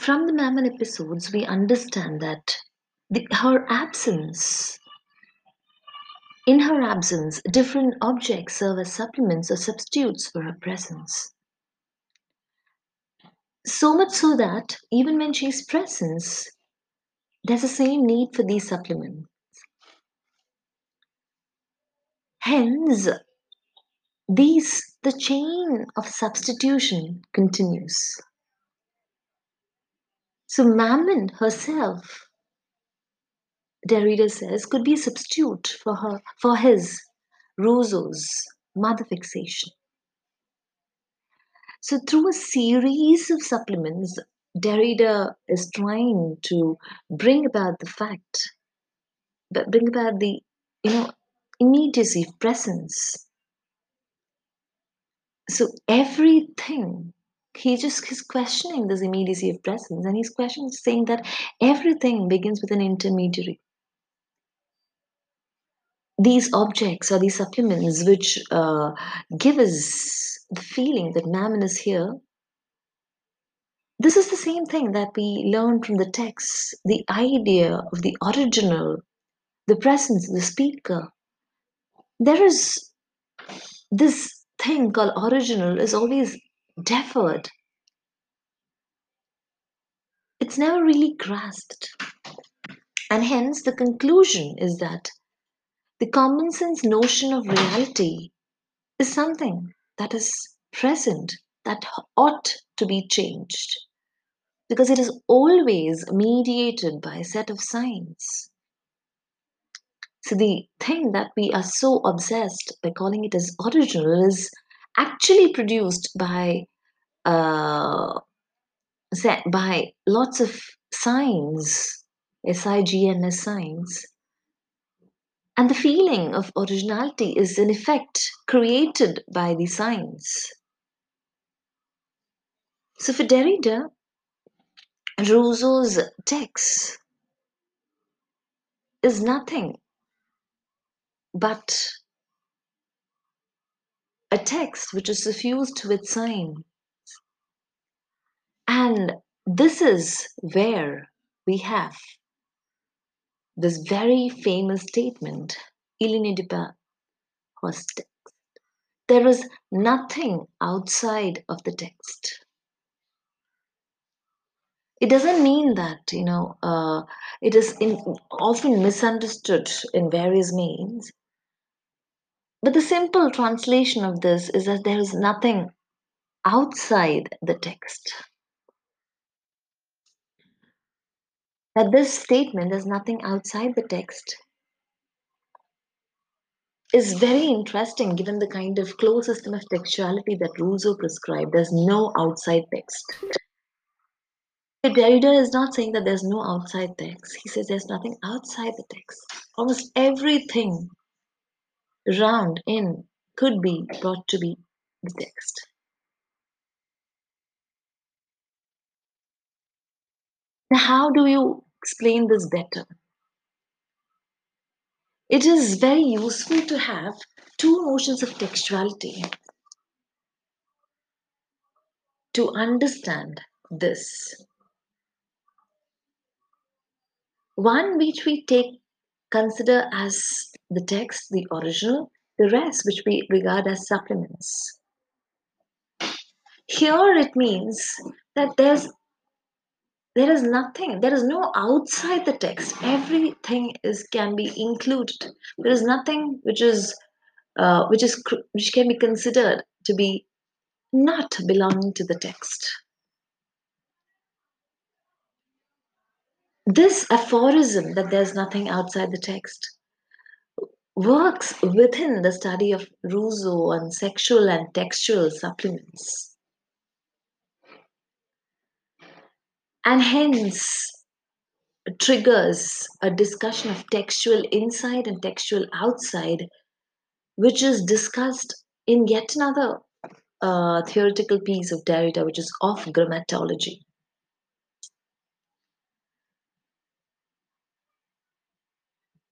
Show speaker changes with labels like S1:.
S1: From the Maman episodes, we understand that the, her absence, in her absence, different objects serve as supplements or substitutes for her presence. So much so that even when she's present, there's the same need for these supplements. Hence, these the chain of substitution continues. So Maman herself, Derrida says, could be a substitute for her for his Rousseau's mother fixation. So through a series of supplements, Derrida is trying to bring about the fact, but bring about the you know immediacy of presence. So everything he just is questioning this immediacy of presence and he's questioning saying that everything begins with an intermediary. These objects or these supplements which uh, give us the feeling that Maman is here. This is the same thing that we learn from the text the idea of the original the presence the speaker. There is this thing called original is always deferred it's never really grasped. And hence the conclusion is that the common sense notion of reality is something that is present that ought to be changed because it is always mediated by a set of signs. So the thing that we are so obsessed by calling it as original is actually produced by uh, by lots of signs, S-I-G-N-S signs. And the feeling of originality is in effect created by the signs. So for Derrida, Rousseau's text is nothing but a text which is suffused with signs. And this is where we have this very famous statement, Il n'y pas text. There is nothing outside of the text. It doesn't mean that, you know, uh, it is in, often misunderstood in various means. But the simple translation of this is that there is nothing outside the text. That this statement, there's nothing outside the text, is very interesting given the kind of closed system of textuality that Rousseau prescribed. There's no outside text. Derrida is not saying that there's no outside text. He says there's nothing outside the text. Almost everything round in could be brought to be the text. Now, how do you explain this better? It is very useful to have two notions of textuality to understand this. One which we take consider as the text, the original, the rest which we regard as supplements. Here it means that there's there is nothing. There is no outside the text. Everything is can be included. There is nothing which is uh, which is which can be considered to be not belonging to the text. This aphorism that there's nothing outside the text works within the study of Rousseau on sexual and textual supplements and hence triggers a discussion of textual inside and textual outside, which is discussed in yet another uh, theoretical piece of Derrida, which is of grammatology.